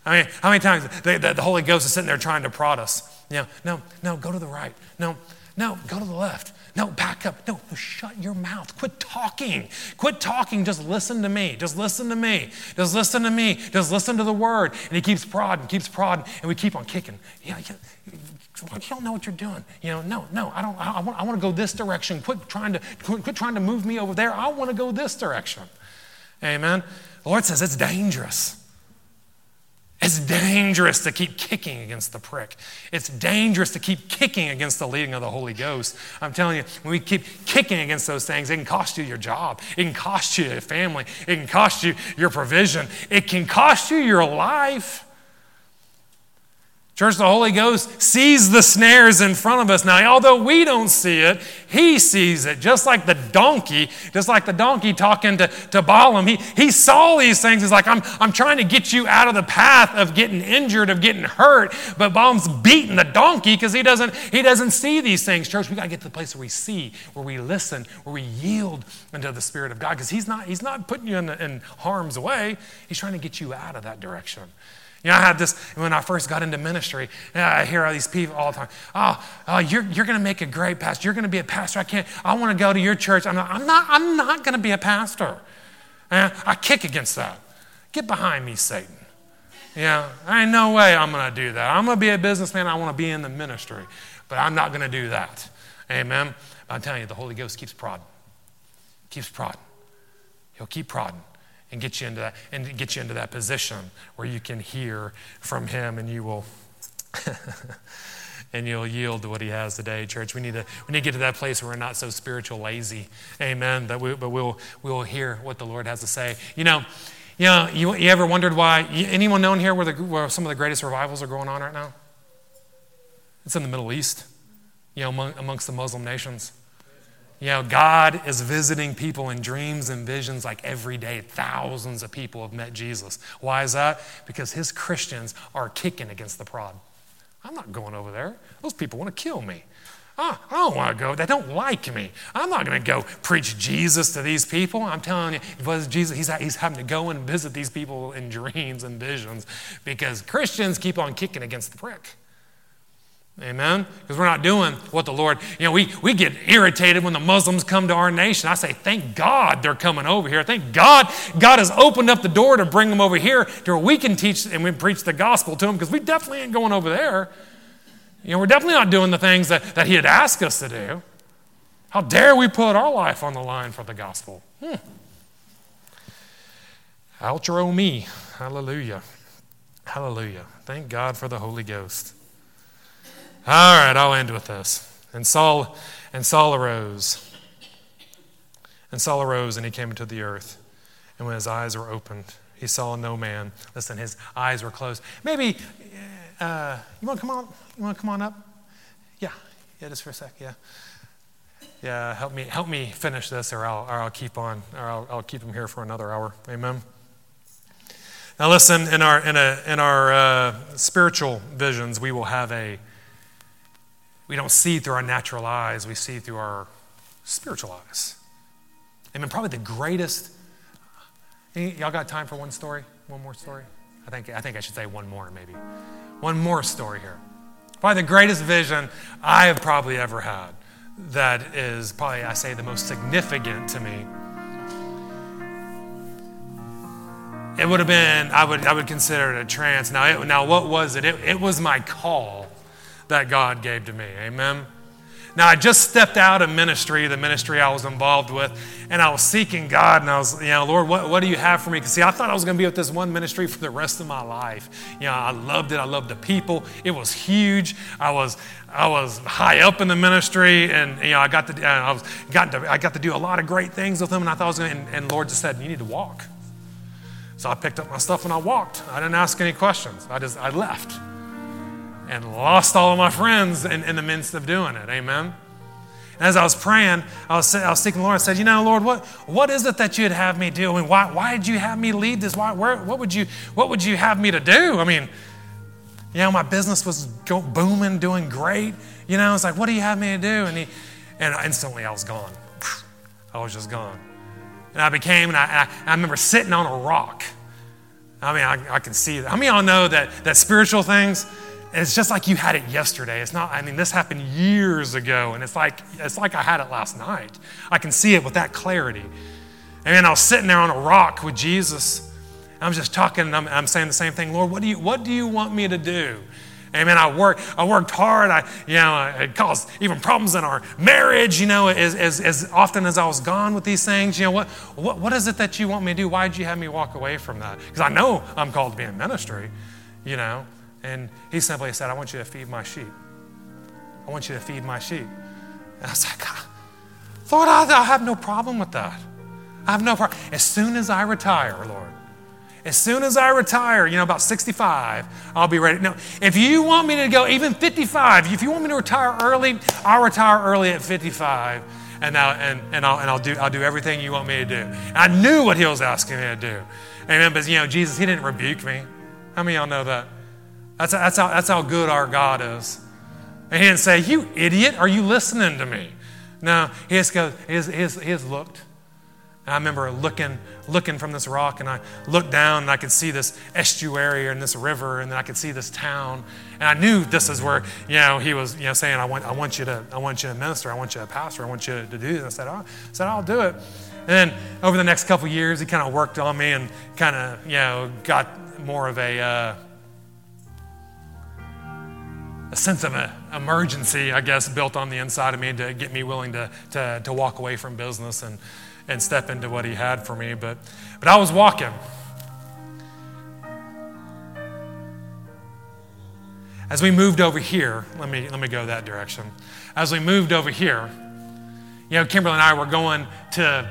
I mean, how many times the, the, Holy Ghost is sitting there trying to prod us? You know, no, no, go to the right. No, no, go to the left. No, back up. No, no, shut your mouth. Quit talking. Quit talking. Just listen to me. Just listen to me. Just listen to me. Just listen to the word. And he keeps prodding, keeps prodding, and we keep on kicking. Yeah, yeah. You don't know what you're doing. You know, no, no, I don't. I, I want, I want to go this direction. Quit trying to quit, quit trying to move me over there. I want to go this direction. Amen. The Lord says it's dangerous. It's dangerous to keep kicking against the prick. It's dangerous to keep kicking against the leading of the Holy Ghost. I'm telling you, when we keep kicking against those things, it can cost you your job. It can cost you your family. It can cost you your provision. It can cost you your life. Church, the Holy Ghost sees the snares in front of us. Now, although we don't see it, He sees it. Just like the donkey, just like the donkey talking to, to Balaam, he, he saw these things. He's like, I'm, I'm trying to get you out of the path of getting injured, of getting hurt. But Balaam's beating the donkey because he doesn't, he doesn't see these things. Church, we got to get to the place where we see, where we listen, where we yield unto the Spirit of God because he's not, he's not putting you in, in harm's way. He's trying to get you out of that direction. You know, I had this when I first got into ministry. I hear all these people all the time. Oh, oh you're, you're going to make a great pastor. You're going to be a pastor. I can't. I want to go to your church. I'm not. I'm not. I'm not going to be a pastor. And I kick against that. Get behind me, Satan. Yeah, I ain't no way I'm going to do that. I'm going to be a businessman. I want to be in the ministry, but I'm not going to do that. Amen. But I'm telling you, the Holy Ghost keeps prodding. Keeps prodding. He'll keep prodding and get you into that and get you into that position where you can hear from him and you will and you'll yield to what he has today church. We need to we need to get to that place where we're not so spiritual lazy. Amen. That we, but we'll we'll hear what the lord has to say. You know you know you, you ever wondered why anyone known here where, the, where some of the greatest revivals are going on right now? It's in the Middle East, you know, among, amongst the Muslim nations. You know, God is visiting people in dreams and visions like every day. Thousands of people have met Jesus. Why is that? Because his Christians are kicking against the prod. I'm not going over there. Those people want to kill me. Oh, I don't want to go. They don't like me. I'm not going to go preach Jesus to these people. I'm telling you, it was Jesus, he's, he's having to go and visit these people in dreams and visions because Christians keep on kicking against the prick. Amen? Because we're not doing what the Lord, you know, we, we get irritated when the Muslims come to our nation. I say, thank God they're coming over here. Thank God God has opened up the door to bring them over here to where we can teach and we preach the gospel to them because we definitely ain't going over there. You know, we're definitely not doing the things that, that He had asked us to do. How dare we put our life on the line for the gospel? Hmm. Outro me. Hallelujah. Hallelujah. Thank God for the Holy Ghost. All right, I'll end with this. And Saul and Saul arose. And Saul arose and he came into the earth. And when his eyes were opened, he saw no man. Listen, his eyes were closed. Maybe uh, you want to come on? You want to come on up? Yeah, yeah, just for a sec. Yeah, yeah. Help me, help me finish this, or I'll, or I'll keep on, or I'll, I'll keep him here for another hour. Amen. Now, listen. In our in a in our uh, spiritual visions, we will have a we don't see through our natural eyes, we see through our spiritual eyes. I mean, Probably the greatest. Y'all got time for one story? One more story? I think, I think I should say one more, maybe. One more story here. Probably the greatest vision I have probably ever had that is probably, I say, the most significant to me. It would have been, I would, I would consider it a trance. Now, it, now what was it? it? It was my call that God gave to me. Amen. Now, I just stepped out of ministry, the ministry I was involved with, and I was seeking God, and I was, you know, Lord, what, what do you have for me? Because, see, I thought I was going to be with this one ministry for the rest of my life. You know, I loved it. I loved the people. It was huge. I was, I was high up in the ministry, and, you know, I got to, I, was, got to, I got to do a lot of great things with them, and I thought I was going to, and, and Lord just said, you need to walk. So I picked up my stuff and I walked. I didn't ask any questions. I just, I left and lost all of my friends in, in the midst of doing it. Amen. And as I was praying, I was, I was seeking the Lord. I said, You know, Lord, what, what is it that you'd have me do? I mean, why, why did you have me lead this? Why, where, what, would you, what would you have me to do? I mean, you know, my business was booming, doing great. You know, it's like, What do you have me to do? And, he, and instantly I was gone. I was just gone. And I became, and I, I, I remember sitting on a rock. I mean, I, I can see that. How many of y'all know that, that spiritual things, it's just like you had it yesterday. It's not, I mean, this happened years ago, and it's like, it's like I had it last night. I can see it with that clarity. And I was sitting there on a rock with Jesus. I'm just talking, and I'm, I'm saying the same thing. Lord, what do you, what do you want me to do? Amen. I worked, I worked hard. I, you know, it caused even problems in our marriage, you know, as, as, as often as I was gone with these things. You know, what, what, what is it that you want me to do? Why did you have me walk away from that? Because I know I'm called to be in ministry, you know. And he simply said, I want you to feed my sheep. I want you to feed my sheep. And I was like, ah, Lord, I, have no problem with that. I have no problem. As soon as I retire, Lord, as soon as I retire, you know, about 65, I'll be ready. No, if you want me to go even 55, if you want me to retire early, I'll retire early at 55. And, I'll, and, and, I'll, and I'll, do, I'll do everything you want me to do. I knew what he was asking me to do. Amen. But, you know, Jesus, he didn't rebuke me. How many of y'all know that? That's, that's, how, that's how good our God is. And he didn't say, You idiot, are you listening to me? No, he just, goes, he just, he just, he just looked. And I remember looking, looking from this rock, and I looked down, and I could see this estuary and this river, and then I could see this town. And I knew this is where, you know, he was, you know, saying, I want, I want you to, I want you to minister, I want you to pastor, I want you to do this. I said, I said, I'll do it. And then over the next couple years, he kind of worked on me and kind of, you know, got more of a, uh, a sense of an emergency, I guess, built on the inside of me to get me willing to, to, to walk away from business and, and step into what he had for me. But, but I was walking. As we moved over here, let me, let me go that direction. As we moved over here, you know, Kimberly and I were going to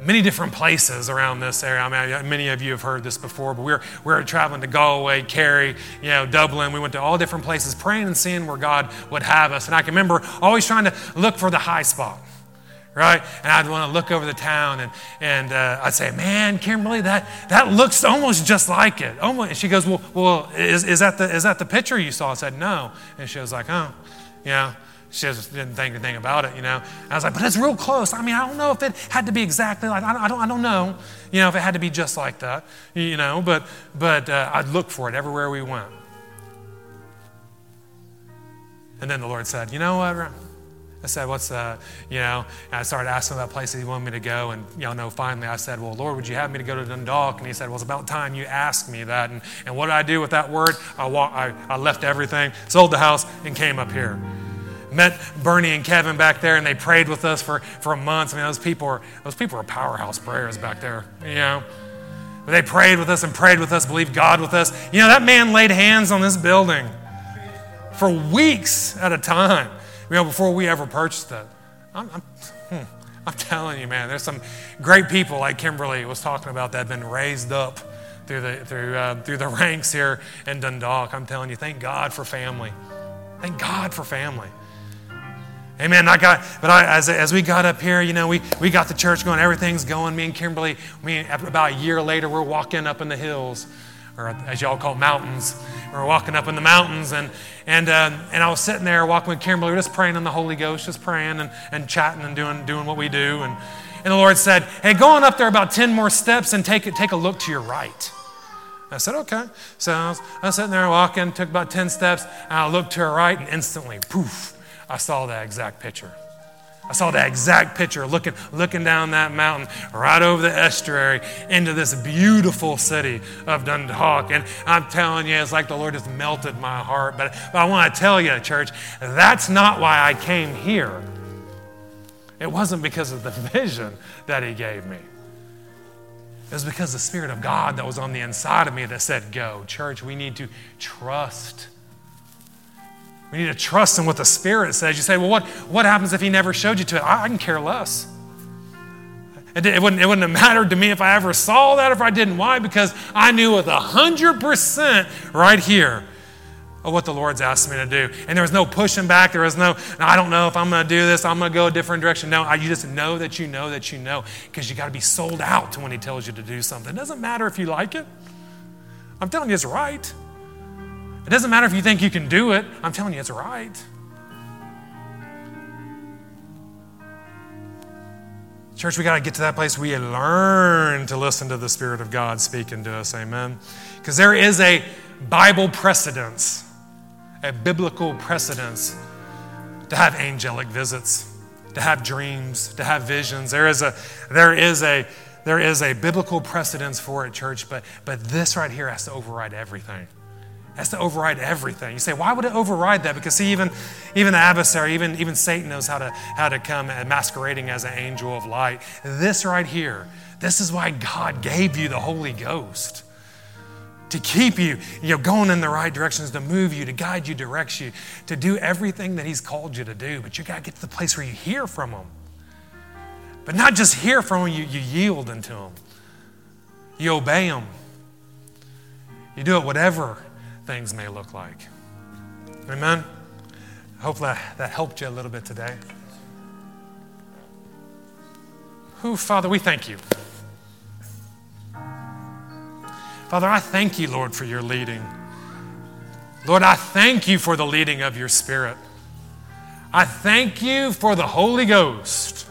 many different places around this area. I mean, many of you have heard this before, but we were, we were traveling to Galway, Kerry, you know, Dublin. We went to all different places praying and seeing where God would have us. And I can remember always trying to look for the high spot right? And I'd want to look over the town and, and uh, I'd say, man, Kimberly, that, that looks almost just like it. Almost. And she goes, well, well is, is, that the, is that the picture you saw? I said, no. And she was like, oh, yeah. She just didn't think anything about it, you know. I was like, but it's real close. I mean, I don't know if it had to be exactly like, I don't, I don't, know, you know, if it had to be just like that, you know, but, but uh, I'd look for it everywhere we went. And then the Lord said, you know what, I said, What's the, you know, and I started asking about places he wanted me to go. And, y'all know, finally I said, Well, Lord, would you have me to go to Dundalk? And he said, Well, it's about time you asked me that. And, and what did I do with that word? I, walk, I, I left everything, sold the house, and came up here. Met Bernie and Kevin back there, and they prayed with us for, for months. I mean, those people are, those people are powerhouse prayers back there, you know. They prayed with us and prayed with us, believed God with us. You know, that man laid hands on this building for weeks at a time you know, before we ever purchased it. I'm, I'm, hmm, I'm telling you, man, there's some great people like Kimberly was talking about that have been raised up through the, through, uh, through the ranks here in Dundalk. I'm telling you, thank God for family. Thank God for family. Amen. I got, but I, as, as we got up here, you know, we, we got the church going, everything's going. Me and Kimberly, we, about a year later, we're walking up in the hills, or as y'all call mountains. We're walking up in the mountains, and, and, uh, and I was sitting there walking with Kimberly, we are just praying in the Holy Ghost, just praying and, and chatting and doing, doing what we do. And, and the Lord said, Hey, go on up there about 10 more steps and take, take a look to your right. I said, Okay. So I was, I was sitting there walking, took about 10 steps, and I looked to her right, and instantly, poof, I saw that exact picture. I saw that exact picture looking, looking down that mountain right over the estuary into this beautiful city of Dundalk. And I'm telling you, it's like the Lord has melted my heart. But, but I want to tell you, church, that's not why I came here. It wasn't because of the vision that He gave me. It was because the Spirit of God that was on the inside of me that said, Go. Church, we need to trust we need to trust in what the Spirit says. You say, well, what, what happens if He never showed you to it? I, I can care less. It, it, wouldn't, it wouldn't have mattered to me if I ever saw that if I didn't. Why? Because I knew with 100% right here of what the Lord's asked me to do. And there was no pushing back. There was no, I don't know if I'm going to do this. I'm going to go a different direction. No, I, you just know that you know that you know because you got to be sold out to when He tells you to do something. It doesn't matter if you like it. I'm telling you, it's right. It doesn't matter if you think you can do it, I'm telling you, it's right. Church, we got to get to that place we learn to listen to the Spirit of God speaking to us. Amen. Because there is a Bible precedence, a biblical precedence to have angelic visits, to have dreams, to have visions. There is a, there is a, there is a biblical precedence for it, church, but, but this right here has to override everything has to override everything. You say, why would it override that? Because see, even, even the adversary, even, even Satan knows how to, how to come masquerading as an angel of light. This right here, this is why God gave you the Holy Ghost. To keep you, you know, going in the right directions, to move you, to guide you, direct you, to do everything that He's called you to do. But you got to get to the place where you hear from Him. But not just hear from Him, you, you yield unto Him. You obey Him. You do it whatever things may look like. Amen? Hopefully that helped you a little bit today. Who, Father, we thank you. Father, I thank you, Lord, for your leading. Lord, I thank you for the leading of your Spirit. I thank you for the Holy Ghost.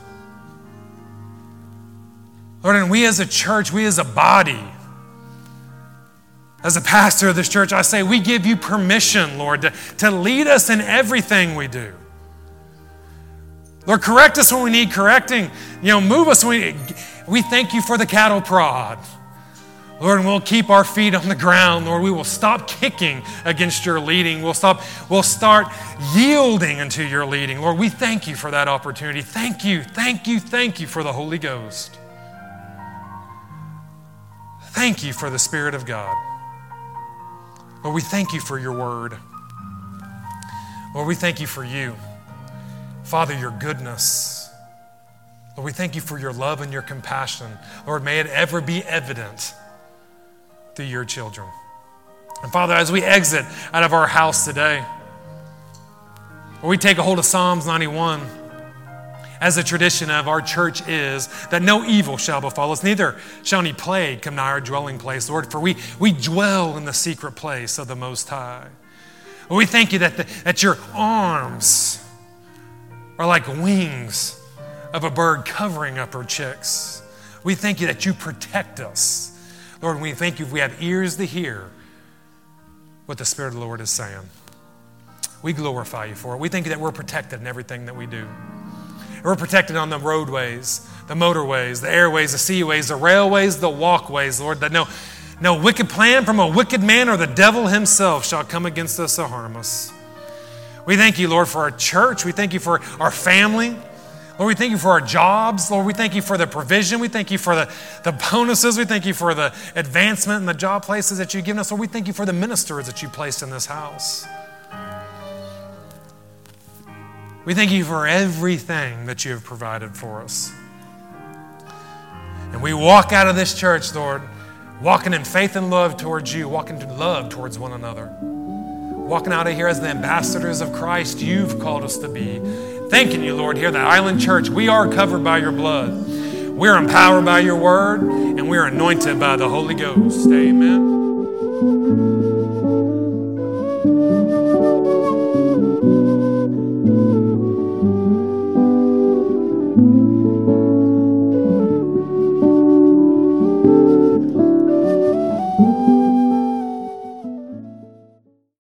Lord, and we as a church, we as a body, as a pastor of this church, I say we give you permission, Lord, to, to lead us in everything we do. Lord, correct us when we need correcting. You know, move us when we, we thank you for the cattle prod. Lord, and we'll keep our feet on the ground. Lord, we will stop kicking against your leading. We'll stop, we'll start yielding unto your leading. Lord, we thank you for that opportunity. Thank you, thank you, thank you for the Holy Ghost. Thank you for the Spirit of God. Lord, we thank you for your word. Lord, we thank you for you. Father, your goodness. Lord, we thank you for your love and your compassion. Lord, may it ever be evident through your children. And Father, as we exit out of our house today, we take a hold of Psalms 91 as the tradition of our church is, that no evil shall befall us, neither shall any plague come nigh our dwelling place, Lord, for we, we dwell in the secret place of the Most High. We thank you that, the, that your arms are like wings of a bird covering up her chicks. We thank you that you protect us. Lord, we thank you if we have ears to hear what the Spirit of the Lord is saying. We glorify you for it. We thank you that we're protected in everything that we do. We're protected on the roadways, the motorways, the airways, the seaways, the railways, the walkways, Lord, that no, no wicked plan from a wicked man or the devil himself shall come against us to harm us. We thank you, Lord, for our church. We thank you for our family. Lord, we thank you for our jobs. Lord, we thank you for the provision. We thank you for the, the bonuses. We thank you for the advancement and the job places that you've given us. Lord, we thank you for the ministers that you placed in this house. We thank you for everything that you have provided for us. And we walk out of this church, Lord, walking in faith and love towards you, walking in love towards one another. Walking out of here as the ambassadors of Christ you've called us to be. Thanking you, Lord, here at the Island Church, we are covered by your blood. We're empowered by your word, and we're anointed by the Holy Ghost. Amen.